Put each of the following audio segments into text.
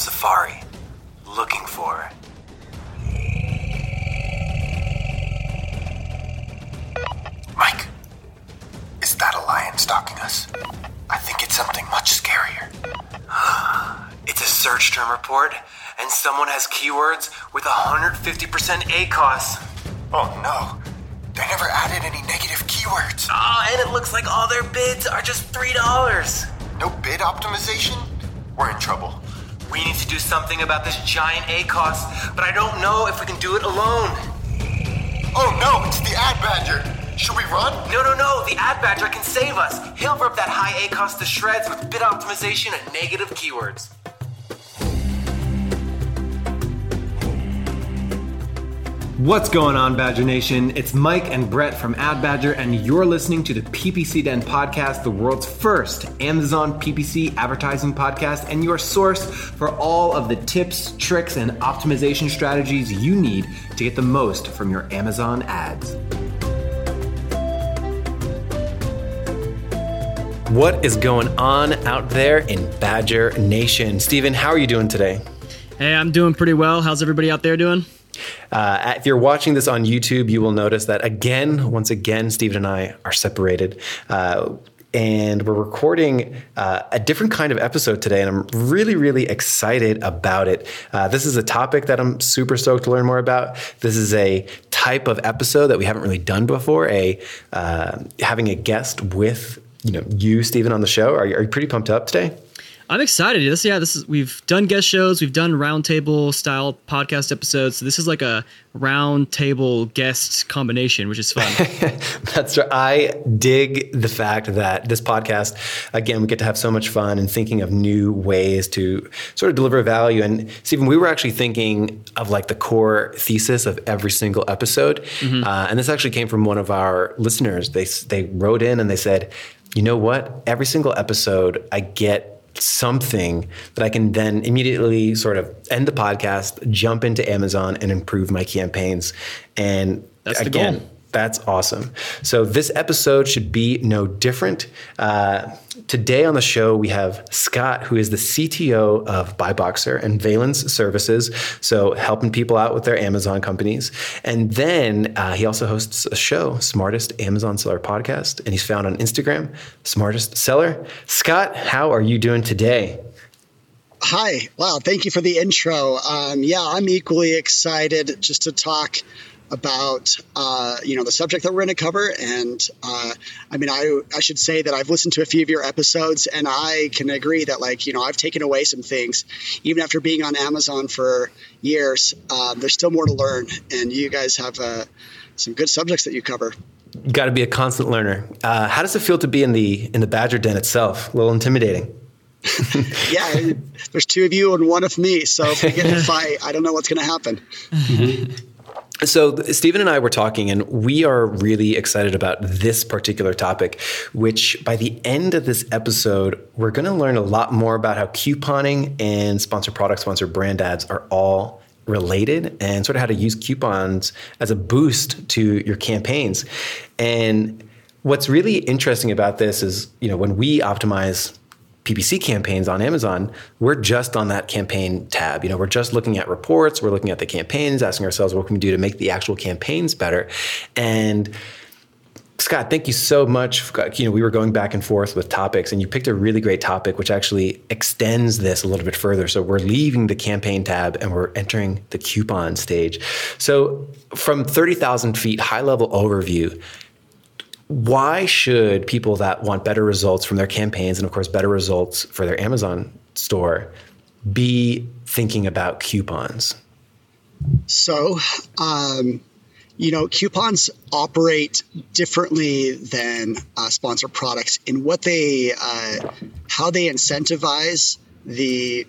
African savannah on safari, looking for. Mike, is that a lion stalking us? I think it's something much scarier. it's a search term report, and someone has keywords with 150% ACOS. Oh no, they never added any negative keywords. Ah, and it looks like all their bids are just $3. No bid optimization? We're in trouble. We need to do something about this giant ACOS, but I don't know if we can do it alone. Oh no, it's the Ad Badger. Should we run? No, no, no. The Ad Badger can save us. He'll rip that high ACOS to shreds with bid optimization and negative keywords. What's going on, Badger Nation? It's Mike and Brett from Ad Badger, and you're listening to the PPC Den podcast, the world's first Amazon PPC advertising podcast, and your source for all of the tips, tricks, and optimization strategies you need to get the most from your Amazon ads. What is going on out there in Badger Nation? Steven, how are you doing today? Hey, I'm doing pretty well. How's everybody out there doing? Uh, if you're watching this on YouTube, you will notice that again, once again, Steven and I are separated. Uh, and we're recording uh, a different kind of episode today, and I'm really, really excited about it. Uh, this is a topic that I'm super stoked to learn more about. This is a type of episode that we haven't really done before. A uh, having a guest with you know you, Steven, on the show. Are you, are you pretty pumped up today? I'm excited. This, yeah, this is we've done guest shows, we've done roundtable style podcast episodes. So this is like a roundtable guest combination, which is fun. That's right. I dig the fact that this podcast, again, we get to have so much fun and thinking of new ways to sort of deliver value. And Stephen, we were actually thinking of like the core thesis of every single episode, mm-hmm. uh, and this actually came from one of our listeners. They they wrote in and they said, you know what? Every single episode, I get something that I can then immediately sort of end the podcast, jump into Amazon, and improve my campaigns. And That's again, that's awesome. So this episode should be no different. Uh, today on the show we have Scott, who is the CTO of Buyboxer and Valence Services, so helping people out with their Amazon companies. And then uh, he also hosts a show, Smartest Amazon Seller Podcast, and he's found on Instagram, Smartest Seller. Scott, how are you doing today? Hi. Wow. Thank you for the intro. Um, yeah, I'm equally excited just to talk about uh, you know the subject that we're going to cover and uh, i mean I, I should say that i've listened to a few of your episodes and i can agree that like you know i've taken away some things even after being on amazon for years uh, there's still more to learn and you guys have uh, some good subjects that you cover you got to be a constant learner uh, how does it feel to be in the in the badger den itself a little intimidating yeah, there's two of you and one of me. So if we get in a fight, I don't know what's going to happen. Mm-hmm. So, Stephen and I were talking, and we are really excited about this particular topic, which by the end of this episode, we're going to learn a lot more about how couponing and sponsor product, sponsor brand ads are all related and sort of how to use coupons as a boost to your campaigns. And what's really interesting about this is, you know, when we optimize PPC campaigns on Amazon, we're just on that campaign tab. You know, we're just looking at reports, we're looking at the campaigns, asking ourselves what can we do to make the actual campaigns better. And Scott, thank you so much. You know, we were going back and forth with topics, and you picked a really great topic, which actually extends this a little bit further. So we're leaving the campaign tab and we're entering the coupon stage. So, from 30,000 feet, high level overview, why should people that want better results from their campaigns and of course better results for their Amazon store be thinking about coupons? So, um, you know, coupons operate differently than uh, sponsored products in what they, uh, how they incentivize the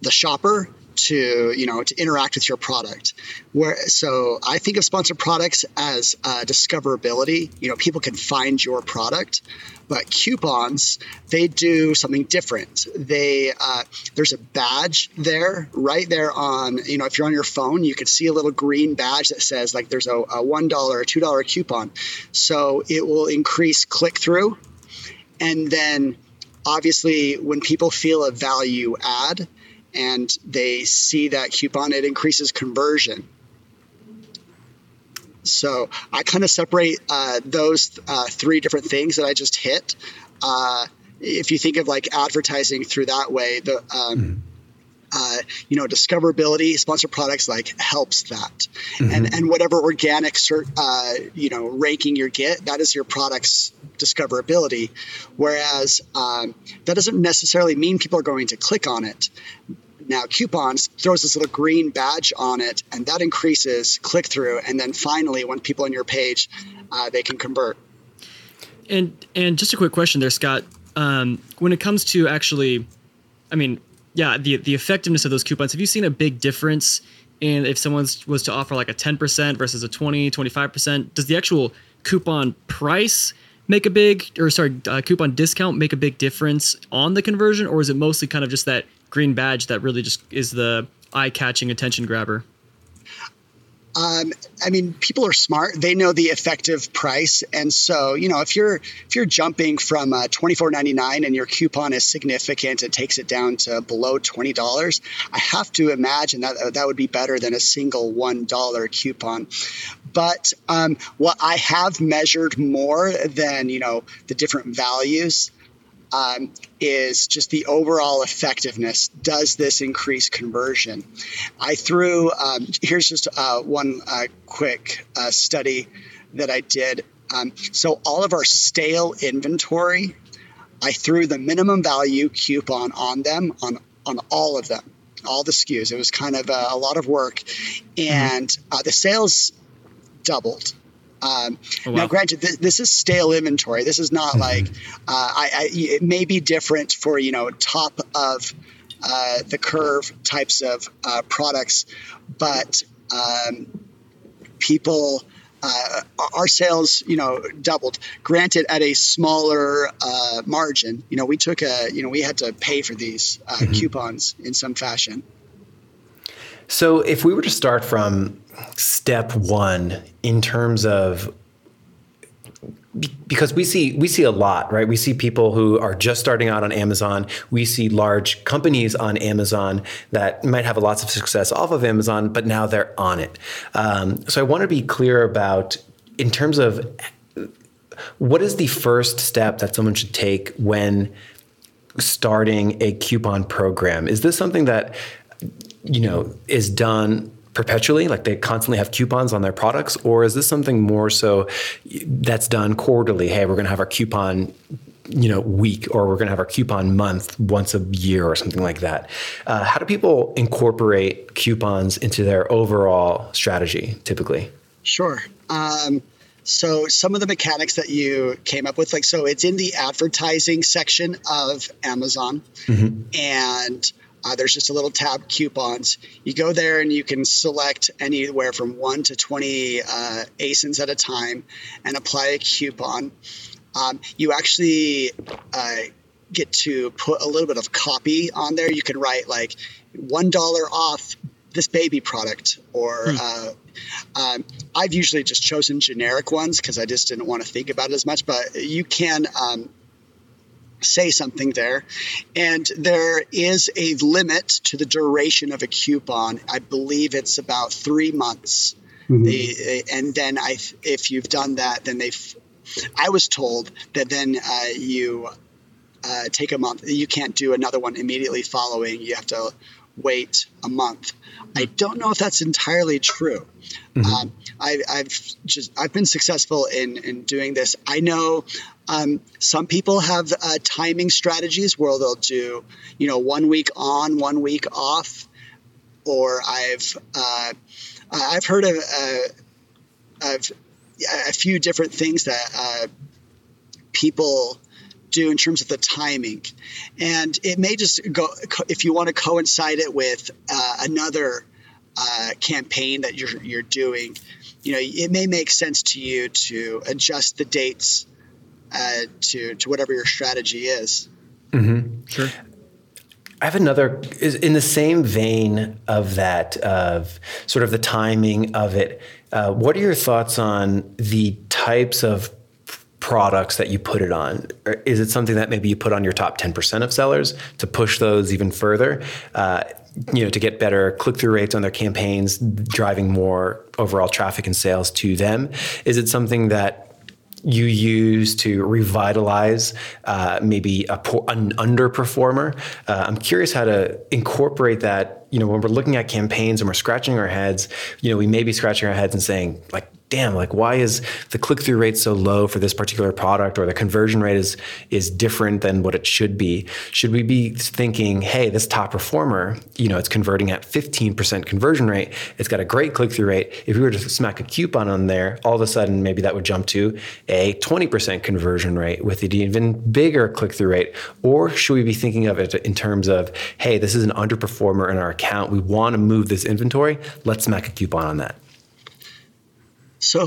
the shopper to you know to interact with your product. Where so i think of sponsored products as uh, discoverability. You know people can find your product but coupons they do something different. They uh, there's a badge there right there on you know if you're on your phone you can see a little green badge that says like there's a, a one dollar or two dollar coupon. So it will increase click through and then obviously, when people feel a value add and they see that coupon, it increases conversion. So I kind of separate uh, those uh, three different things that I just hit. Uh, if you think of like advertising through that way, the um, mm. Uh, you know, discoverability, sponsored products like helps that, mm-hmm. and and whatever organic, uh, you know, ranking you get, that is your product's discoverability. Whereas um, that doesn't necessarily mean people are going to click on it. Now, coupons throws this little green badge on it, and that increases click through. And then finally, when people on your page, uh, they can convert. And and just a quick question there, Scott. Um, when it comes to actually, I mean, yeah, the the effectiveness of those coupons. Have you seen a big difference in if someone was to offer like a 10% versus a 20, 25%? Does the actual coupon price make a big, or sorry, uh, coupon discount make a big difference on the conversion, or is it mostly kind of just that green badge that really just is the eye-catching attention grabber? Um, I mean, people are smart. They know the effective price, and so you know if you're if you're jumping from uh, twenty four ninety nine and your coupon is significant, it takes it down to below twenty dollars. I have to imagine that uh, that would be better than a single one dollar coupon. But um, what I have measured more than you know the different values um, is just the overall effectiveness. Does this increase conversion? I threw, um, here's just uh, one uh, quick uh, study that I did. Um, so, all of our stale inventory, I threw the minimum value coupon on them, on, on all of them, all the SKUs. It was kind of a, a lot of work. And mm-hmm. the sales doubled. Um, oh, wow. Now, granted, this, this, is stale inventory. This is not mm-hmm. like uh, I, I, it may be different for you know top of uh, the curve types of uh, products, but um, people. Uh, our sales, you know, doubled. Granted, at a smaller uh, margin. You know, we took a, you know, we had to pay for these uh, mm-hmm. coupons in some fashion. So, if we were to start from step one in terms of because we see we see a lot right? We see people who are just starting out on amazon. We see large companies on amazon that might have lots of success off of amazon but now they're on it. Um, so i want to be clear about in terms of what is the first step that someone should take when starting a coupon program? Is this something that you know is done perpetually like they constantly have coupons on their products or is this something more so that's done quarterly? Hey we're going to have our coupon you know week or we're going to have our coupon month once a year or something like that. Uh, how do people incorporate coupons into their overall strategy typically? Sure. Um, so some of the mechanics that you came up with like so it's in the advertising section of amazon. Mm-hmm. and uh, there's just a little tab coupons. You go there and you can select anywhere from one to 20 uh, ASINs at a time and apply a coupon. Um, you actually uh, get to put a little bit of copy on there. You can write like $1 off this baby product or hmm. uh, um, I've usually just chosen generic ones because I just didn't want to think about it as much. But you can um, say something there. And there is a limit to the duration of a coupon. I believe it's about three months. Mm-hmm. The, and then I, if you've done that, then they've. I was told that then uh, you uh, take a month. You can't do another one immediately following. You have to wait a month. I don't know if that's entirely true. Mm-hmm. Um, I, have just I've been successful in in doing this. I know um, some people have uh, timing strategies where they'll do you know one week on, one week off, or I've uh, I've heard of, uh, of a few different things that uh, people do in terms of the timing. And it may just go, if you want to coincide it with uh, another uh, campaign that you're, you're doing, you know, it may make sense to you to adjust the dates uh, to, to whatever your strategy is. Mm-hmm. Sure. I have another is in the same vein of that of sort of the timing of it. Uh, what are your thoughts on the types of products that you put it on? Or is it something that maybe you put on your top 10% of sellers to push those even further? Uh, you know, to get better click-through rates on their campaigns, driving more overall traffic and sales to them. Is it something that you use to revitalize uh, maybe poor, an underperformer. Uh, I'm curious how to incorporate that. You know, when we're looking at campaigns and we're scratching our heads, you know, we may be scratching our heads and saying, like, damn, like why is the click through rate so low for this particular product or the conversion rate is is different than what it should be? Should we be thinking, hey, this top performer, you know, it's converting at 15% conversion rate, it's got a great click through rate. If we were to smack a coupon on there, all of a sudden maybe that would jump to a 20% conversion rate with an even bigger click through rate. Or should we be thinking of it in terms of, hey, this is an underperformer in our account. We want to move this inventory. Let's smack a coupon on that. So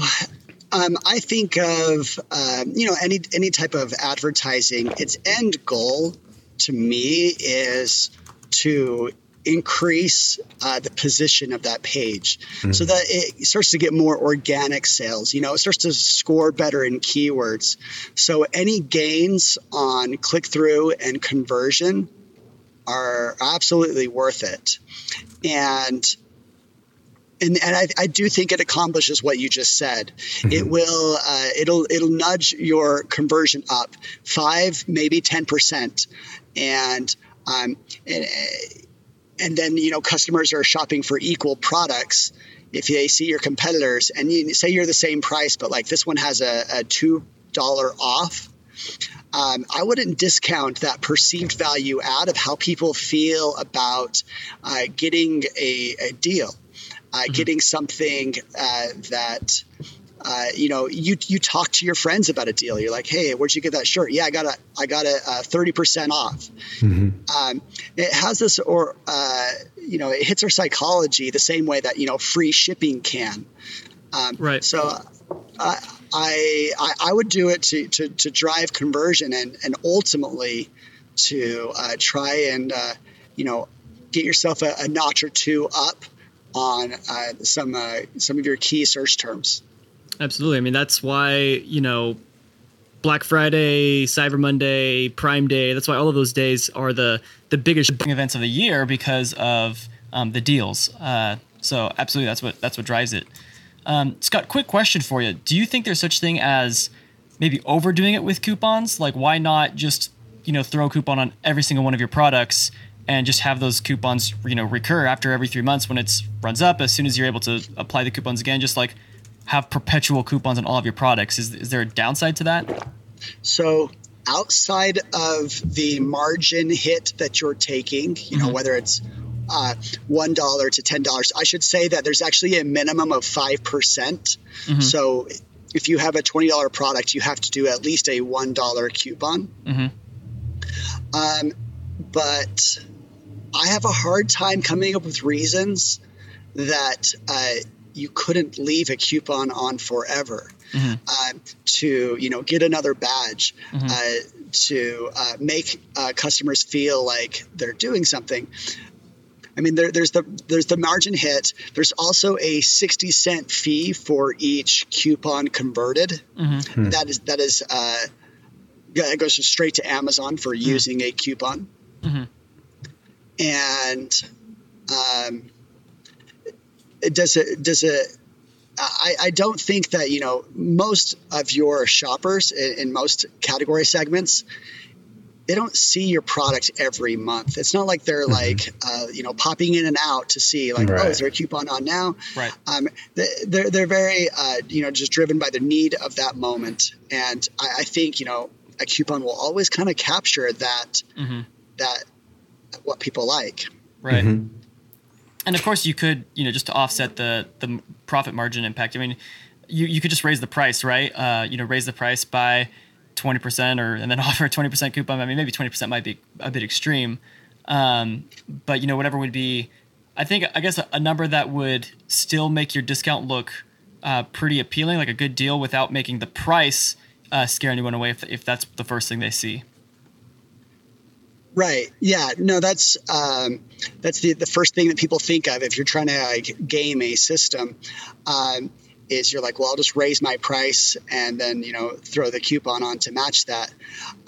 um, I think of um, you know any any type of advertising. Its end goal to me is to increase uh, the position of that page mm-hmm. so that it starts to get more organic sales you know it starts to score better in keywords so any gains on click-through and conversion are absolutely worth it and and, and I, I, do think it accomplishes what you just said. Mm-hmm. It will uh, it'll it'll nudge your conversion up five maybe ten percent, and um, and, and then you know customers are shopping for equal products. If they see your competitors and you say you're the same price, but like this one has a, a two dollar off, um, I wouldn't discount that perceived value out of how people feel about uh, getting a, a deal mm-hmm. getting something uh, that uh, you know, you you talk to your friends about a deal. You're like, hey, where'd you get that shirt? Yeah, I got a I got a thirty percent off. Mm-hmm. Um, it has this, or uh, you know, it hits our psychology the same way that you know free shipping can. Um, right. So. Uh, I, I, I would do it to, to, to drive conversion and, and ultimately to uh, try and you know get yourself a, a notch or two up on uh, some uh, some of your key search terms. Absolutely. I mean, that's why you know Black Friday, Cyber Monday, Prime Day. That's why all of those days are the the biggest events of the year because of um, the deals. Uh, so absolutely, that's what that's what drives it. Um, Scott, quick question for you: Do you think there's such thing as maybe overdoing it with coupons? Like, why not just you know throw a coupon on every single one of your products and just have those coupons you know recur after every three months when it's runs up as soon as you're able to apply the coupons again just like have perpetual coupons on all of your products is, is there a downside to that so outside of the margin hit that you're taking you know mm-hmm. whether it's uh, one dollar to ten dollars i should say that there's actually a minimum of five percent mm-hmm. so if you have a $20 product you have to do at least a one dollar coupon mm-hmm. um, but I have a hard time coming up with reasons that uh, you couldn't leave a coupon on forever. Mm-hmm. Uh, to you know get another badge mm-hmm. uh, to uh, make uh, customers feel like they're doing something. I mean, there, there's the there's the margin hit. There's also a sixty cent fee for each coupon converted. Mm-hmm. Hmm. That is that is uh, it goes straight to Amazon for mm-hmm. using a coupon. Mm-hmm and um, does it does it I, I, don't think that you know most of your shoppers in, in, most category segments they don't see your product every month it's not like they're mm-hmm. like uh, you know popping in and out to see like right. oh is there a coupon on now right um, they're, they're very uh, you know just driven by the need of that moment and I, I think you know a coupon will always kind of capture that mm-hmm. that what people like. Right. Mm-hmm. And of course, you could, you know, just to offset the the profit margin impact. I mean, you, you could just raise the price, right? Uh, you know, raise the price by twenty percent, or and then offer a twenty percent coupon. I mean, maybe twenty percent might be a bit extreme, um, but you know, whatever would be, I think, I guess a, a number that would still make your discount look uh, pretty appealing, like a good deal, without making the price uh, scare anyone away if, if that's the first thing they see. Right. Yeah. No, that's um, that's the the first thing that people think of if you're trying to like game a system. Um, is you're like, well, I'll just raise my price and then, you know, throw the coupon on to match that.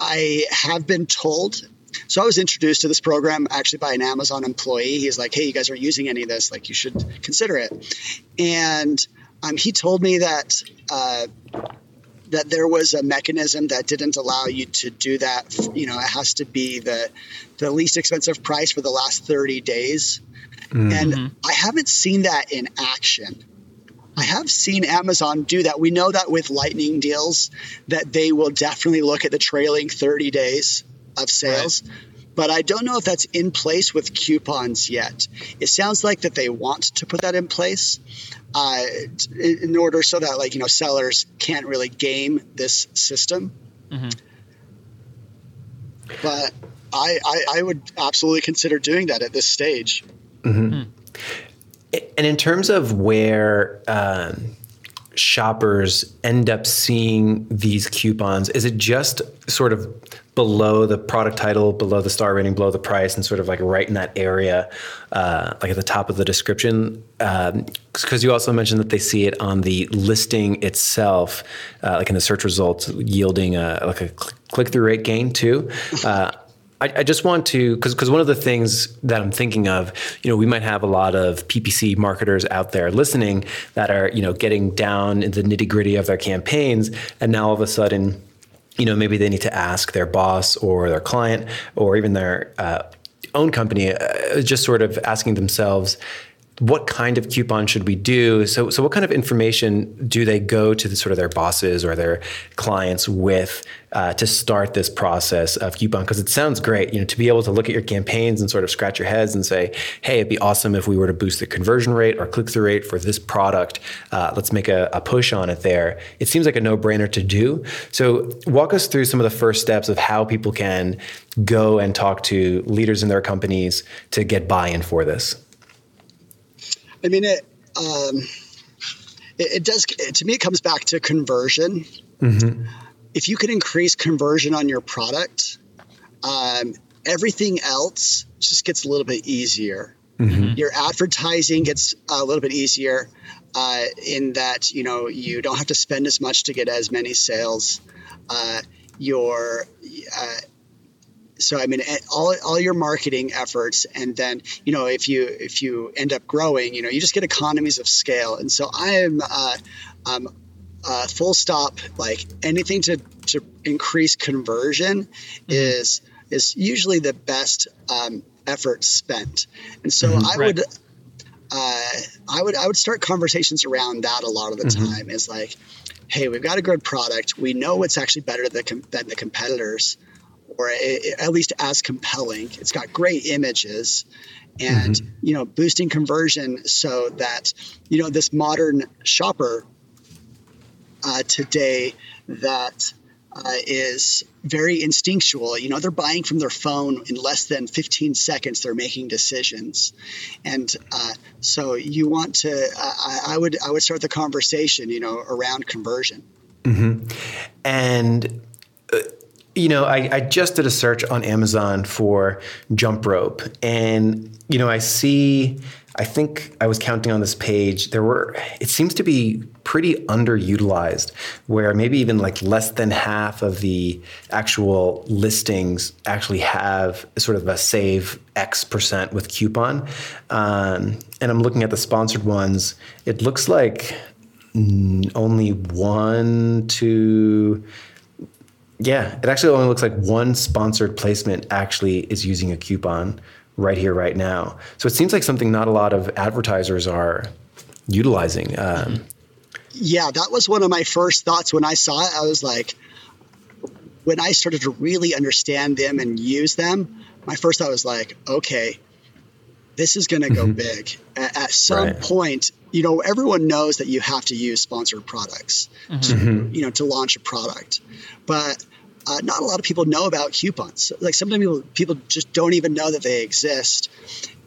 I have been told. So I was introduced to this program actually by an Amazon employee. He's like, hey, you guys aren't using any of this. Like, you should consider it. And um, he told me that. Uh, that there was a mechanism that didn't allow you to do that. You know, it has to be the the least expensive price for the last 30 days. Mm-hmm. And I haven't seen that in action. I have seen Amazon do that. We know that with lightning deals that they will definitely look at the trailing 30 days of sales. Right. But I don't know if that's in place with coupons yet. It sounds like that they want to put that in place uh, in order so that like you know sellers can't really game this system. Mm-hmm. But I, I, I would absolutely consider doing that at this stage. Mm-hmm. Mm. And in terms of where um, shoppers end up seeing these coupons, is it just sort of below the product title, below the star rating, below the price, and sort of like right in that area, uh, like at the top of the description? Because um, you also mentioned that they see it on the listing itself, uh, like in the search results, yielding a, like a click through rate gain too. I, I just want to because because one of the things that I'm thinking of, you know, we might have a lot of PPC marketers out there listening that are you know getting down in the nitty gritty of their campaigns, and now all of a sudden, you know, maybe they need to ask their boss or their client or even their uh, own company, uh, just sort of asking themselves, what kind of coupon should we do? So, so what kind of information do they go to the, sort of their bosses or their clients with uh, to start this process of coupon? Because it sounds great, you know, to be able to look at your campaigns and sort of scratch your heads and say, "Hey, it'd be awesome if we were to boost the conversion rate or click through rate for this product. Uh, let's make a, a push on it there." It seems like a no brainer to do. So, walk us through some of the first steps of how people can go and talk to leaders in their companies to get buy-in for this. I mean, it, um, it, it, does, to me, it comes back to conversion. Mm-hmm. If you can increase conversion on your product, um, everything else just gets a little bit easier. Mm-hmm. Your advertising gets a little bit easier uh, in that, you know, you don't have to spend as much to get as many sales. Uh, your, uh, so I mean, all, all your marketing efforts, and then you know if you if you end up growing, you know you just get economies of scale. And so I am uh, um, uh, full stop. Like anything to to increase conversion mm-hmm. is is usually the best um, effort spent. And so mm-hmm, I right. would. Uh, I would I would start conversations around that a lot of the mm-hmm. time. Is like, hey, we've got a good product. We know it's actually better than, than the competitors or at least as compelling. It's got great images and mm-hmm. you know boosting conversion so that you know this modern shopper uh, today that uh, is very instinctual. You know, they're buying from their phone in less than 15 seconds. They're making decisions, and uh, so you want to. I, I, would I would start the conversation, you know, around conversion. Mm-hmm. And you know, I, I, just did a search on Amazon for jump rope, and you know, I see. I think I was counting on this page. There were. It seems to be pretty underutilized, where maybe even like less than half of the actual listings actually have sort of a save X percent with coupon. Um, and I'm looking at the sponsored ones. It looks like only one, two yeah, it actually only looks like one sponsored placement actually is using a coupon right here, right now. So it seems like something not a lot of advertisers are utilizing. Um, yeah, that was one of my first thoughts when I saw it. I was like, when I started to really understand them and use them, my first thought was like, okay, this is going to go mm-hmm. big. At, at some right. point, you know, everyone knows that you have to use sponsored products mm-hmm. to, mm-hmm. you know, to launch a product. But uh, not a lot of people know about coupons. Like sometimes people, people just don't even know that they exist.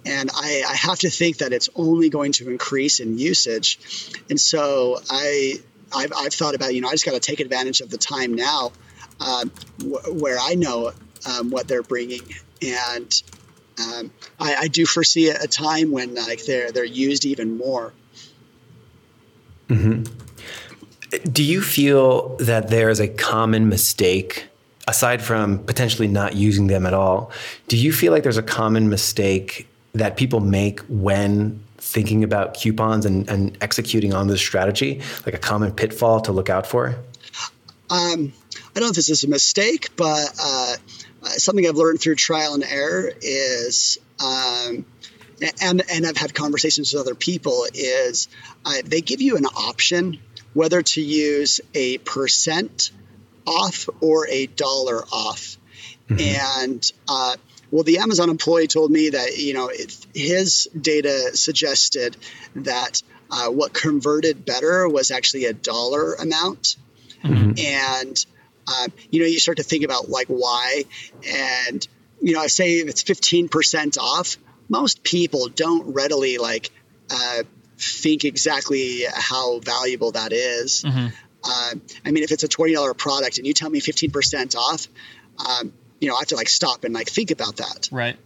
And I, I have to think that it's only going to increase in usage. And so I, I've, I've thought about, you know, I just got to take advantage of the time now uh, where I know um, what they're bringing. And um, I, I, do foresee a, time when like they're, they're used even more. Do you feel that there is a common mistake, aside from potentially not using them at all? Do you feel like there's a common mistake that people make when thinking about coupons and, and executing on this strategy, like a common pitfall to look out for? Um, I don't know if this is a mistake, but uh, something I've learned through trial and error is, um, and and I've had conversations with other people is, uh, they give you an option whether to use a percent off or a dollar off, and uh, well, the Amazon employee told me that you know it, his data suggested that uh, what converted better was actually a dollar amount, and uh, you know you start to think about like why, and you know I say if it's fifteen percent off, most people don't readily like uh, think exactly how valuable that is. Uh, I mean, if it's a twenty dollar product and you tell me fifteen percent off. Um, you know, I have to like stop and like think about that. Right.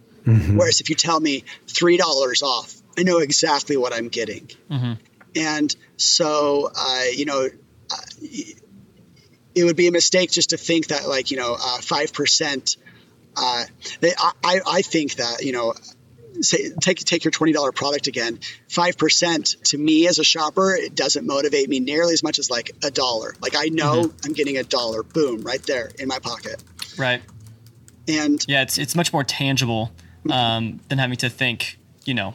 Whereas if you tell me three dollars off, I know exactly what I'm getting. And so, uh, you know, uh, it would be a mistake just to think that like you know five percent. Uh, I, I think that you know, say take take your twenty dollar product again. Five percent to me as a shopper, it doesn't motivate me nearly as much as like a dollar. Like I know I'm getting a dollar, boom, right there in my pocket. Right. And Yeah, it's it's much more tangible um, than having to think. You know,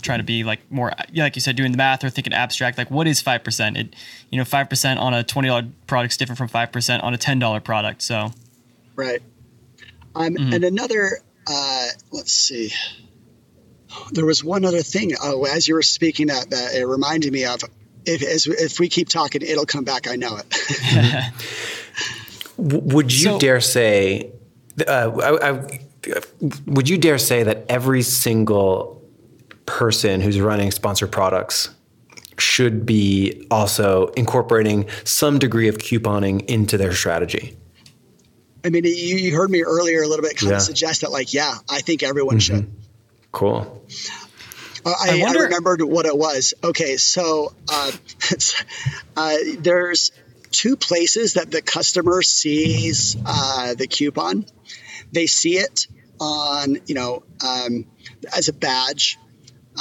try to be like more, like you said, doing the math or thinking abstract. Like, what is five percent? It, you know, five percent on a twenty dollar product is different from five percent on a ten dollar product. So, Right. Um, And another, uh, let's see. There was one other thing. Oh, as you were speaking, that, that it reminded me of. If as, if we keep talking, it'll come back. I know it. Would you So- dare say, uh, I, I, would you dare say that every single person who's running sponsored products should be also incorporating some degree of couponing into their strategy? I mean, you, you heard me earlier a little bit kind Yeah. of suggest that, like, yeah, I think everyone should. Cool. Uh, I, I, wonder- remembered what it was. Okay, so uh, it's, uh, there's two places that the customer sees uh, the coupon. They see it on, you know, um, as a badge,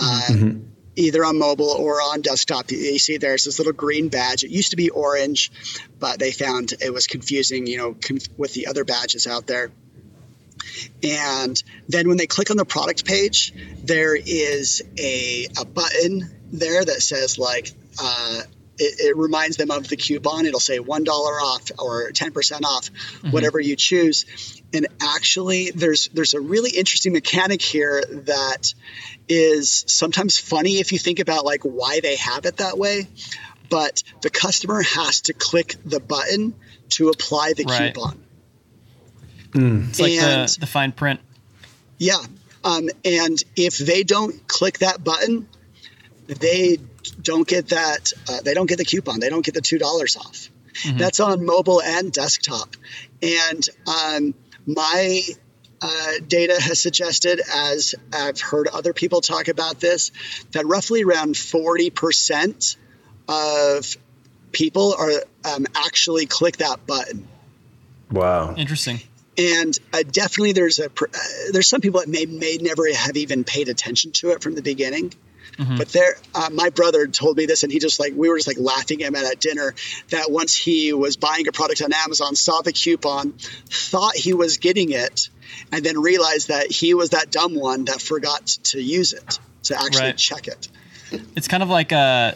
uh, either on mobile or on desktop. You- You see there's this little green badge. It used to be orange, but they found it was confusing, you know, conf- with the other badges out there. And then when they click on the product page, there is a, a button there that says like uh, it, it reminds them of the coupon. It'll say one dollar off or ten percent off, whatever you choose. And actually, there's there's a really interesting mechanic here that is sometimes funny if you think about like why they have it that way. But the customer has to click the button to apply the Right. coupon. It's like And- the the fine print. Yeah. Um, and if they don't click that button, they don't get that. Uh, they don't get the coupon. They don't get the two dollars off. That's on mobile and desktop. And um, my uh, data has suggested, as I've heard other people talk about this, that roughly around forty percent of people are um, actually click that button Wow. Interesting. And uh, definitely there's a uh, there's some people that may may never have even paid attention to it from the beginning. But there uh, my brother told me this and he just like we were just like laughing at him at dinner that once he was buying a product on amazon saw the coupon thought he was getting it and then realized that he was that dumb one that forgot to use it to actually Right. check it. It's kind of like uh,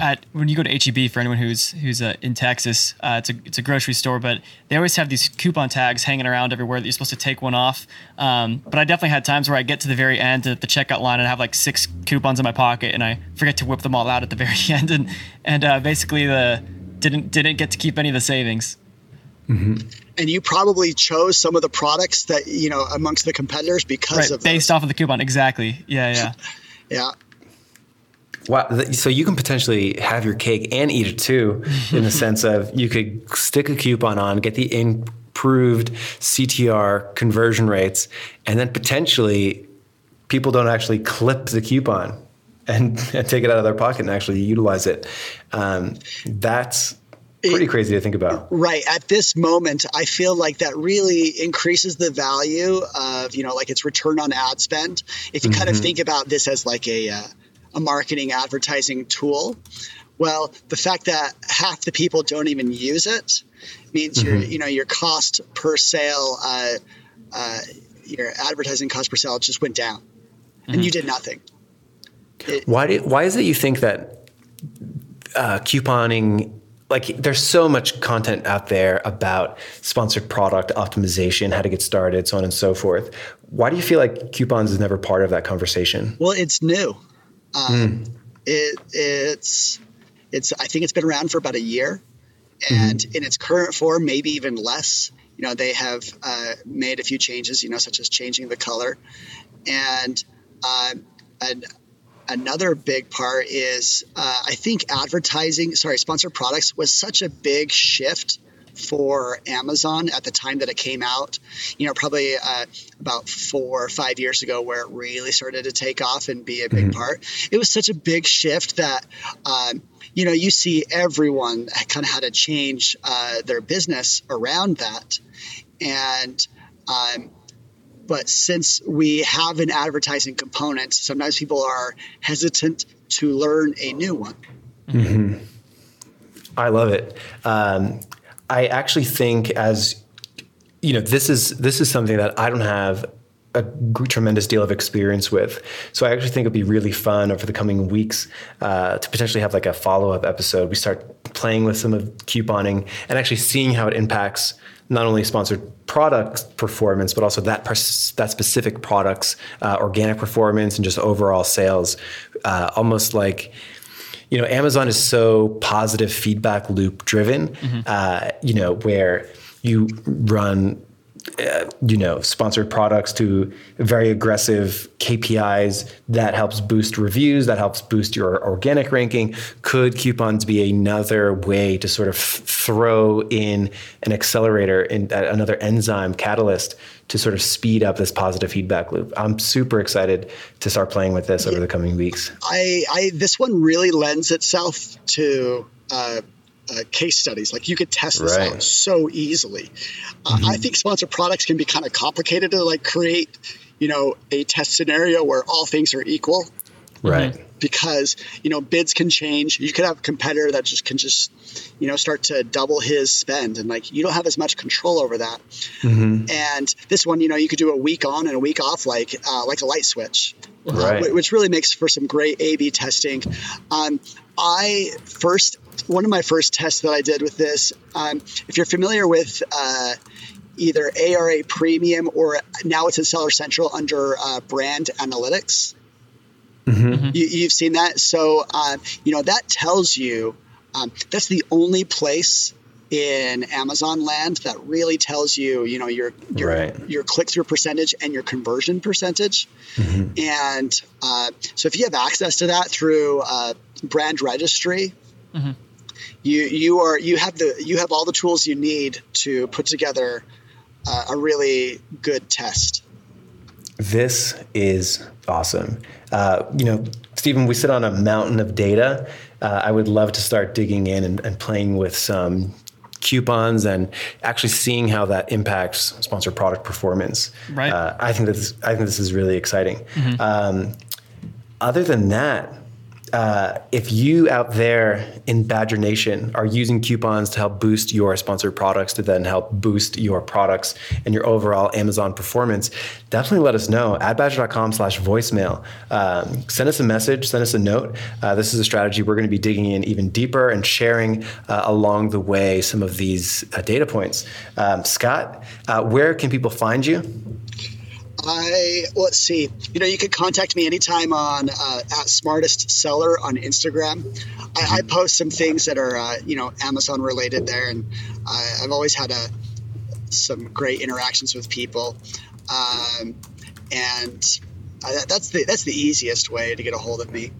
at, when you go to HEB for anyone who's who's uh, in Texas, uh, it's a it's a grocery store, but they always have these coupon tags hanging around everywhere that you're supposed to take one off. Um, but I definitely had times where I get to the very end at the checkout line and I have like six coupons in my pocket, and I forget to whip them all out at the very end, and and uh, basically the didn't didn't get to keep any of the savings. and you probably chose some of the products that you know amongst the competitors because Right, of based those. off of the coupon. Exactly. Yeah, yeah. yeah Wow. So you can potentially have your cake and eat it too, in the sense of you could stick a coupon on, get the improved CTR conversion rates, and then potentially people don't actually clip the coupon. and, and, take it out of their pocket and actually utilize it. Um, that's pretty crazy to think about. Right. At this moment, I feel like that really increases the value of, you know, like its return on ad spend. If you mm-hmm. kind of think about this as like a, uh, a marketing advertising tool, well, the fact that half the people don't even use it means mm-hmm. your, you know, your cost per sale, uh, uh, your advertising cost per sale just went down, mm-hmm. and you did nothing. It, why do, Why is it you think that uh, couponing like there's so much content out there about sponsored product optimization, how to get started, so on and so forth. Why do you feel like coupons is never part of that conversation? Well, it's new. Um, mm. it, it's it's I think it's been around for about a year, and mm-hmm. in its current form, maybe even less. You know, they have uh, made a few changes. You know, such as changing the color, and uh, and another big part is uh, I think advertising, sorry, sponsored products was such a big shift for Amazon at the time that it came out. You know, probably uh, about four or five years ago, where it really started to take off and be a big mm-hmm. part. It was such a big shift that. Um, you know, you see everyone kind of had to change uh, their business around that, and um, but since we have an advertising component, sometimes people are hesitant to learn a new one. Mm-hmm. I love it. Um, I actually think as you know, this is this is something that I don't have a tremendous deal of experience with. So I actually think it'd be really fun over the coming weeks uh, to potentially have like a follow up episode. We start playing with some of couponing and actually seeing how it impacts not only sponsored product performance, but also that pers- that specific product's uh, organic performance and just overall sales. Uh, almost like you know, Amazon is so positive feedback loop driven. Mm-hmm. Uh, you know, where you run uh, you know, sponsored products to very aggressive KPIs that helps boost reviews, that helps boost your organic ranking. Could coupons be another way to sort of throw in an accelerator in uh, another enzyme catalyst to sort of speed up this positive feedback loop? I'm super excited to start playing with this over the coming weeks. I, I this one really lends itself to uh, uh, case studies. Like you could test this right. out so easily. Uh, mm-hmm. I think sponsored products can be kind of complicated to like create, you know, a test scenario where all things are equal. Right. Because you know bids can change. You could have a competitor that just can just, you know, start to double his spend, and like you don't have as much control over that. Mm-hmm. And this one, you know, you could do a week on and a week off, like uh, like a light switch, right. which really makes for some great A/B testing. Um, I first one of my first tests that I did with this. Um, if you're familiar with uh, either ARA Premium or now it's in Seller Central under uh, Brand Analytics, mm-hmm. you, have seen that. So um, you know that tells you um, that's the only place in Amazon land that really tells you, you know, your your, right. your click through percentage and your conversion percentage. Mm-hmm. And uh, so, if you have access to that through uh, brand registry, mm-hmm you you are you have the you have all the tools you need to put together uh, a really good test. This is awesome. Uh, you know, Stephen, we sit on a mountain of data. Uh, I would love to start digging in and, and playing with some coupons and actually seeing how that impacts sponsored product performance. Right. Uh, I think this I think this is really exciting. Mm-hmm. Um, other than that, uh, if you out there in Badger Nation are using coupons to help boost your sponsored products to then help boost your products and your overall Amazon performance, definitely let us know at badger.com slash voicemail. Um, send us a message, send us a note. Uh, this is a strategy we're going to be digging in even deeper and sharing uh, along the way some of these uh, data points. Um, Scott, uh, where can people find you? I let's see. You know, you can contact me anytime on uh, at smartest seller on Instagram. I, I, post some things that are uh, you know Amazon related there, and I, have always had a some great interactions with people, um, and I, that's the that's the easiest way to get a hold of me.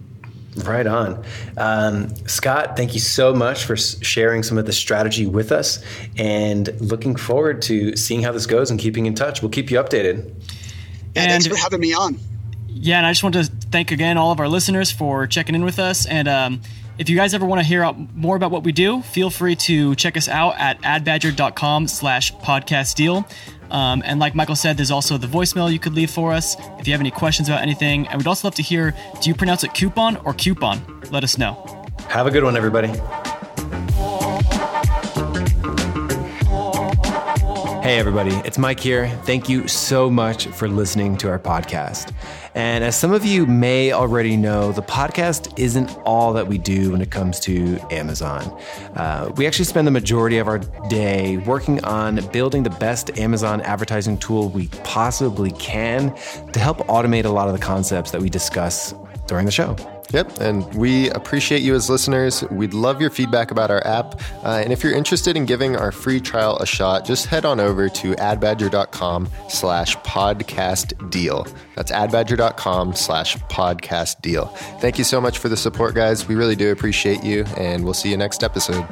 Right on. Um, Scott, thank you so much for sharing some of the strategy with us and looking forward to seeing how this goes and keeping in touch. We'll keep you updated. Yeah, and thanks for having me on. Yeah, and I just want to thank again all of our listeners for checking in with us. And um, if you guys ever want to hear out more about what we do, feel free to check us out at adbadger.com slash podcast deal. Um, and like Michael said, there's also the voicemail you could leave for us if you have any questions about anything. And we'd also love to hear do you pronounce it coupon or coupon? Let us know. Have a good one, everybody. Hey, everybody, it's Mike here. Thank you so much for listening to our podcast. And as some of you may already know, the podcast isn't all that we do when it comes to Amazon. Uh, we actually spend the majority of our day working on building the best Amazon advertising tool we possibly can to help automate a lot of the concepts that we discuss during the show. Yep, and we appreciate you as listeners. We'd love your feedback about our app. Uh, and if you're interested in giving our free trial a shot, just head on over to adbadger.com slash podcast deal. That's adbadger.com slash podcast deal. Thank you so much for the support, guys. We really do appreciate you, and we'll see you next episode.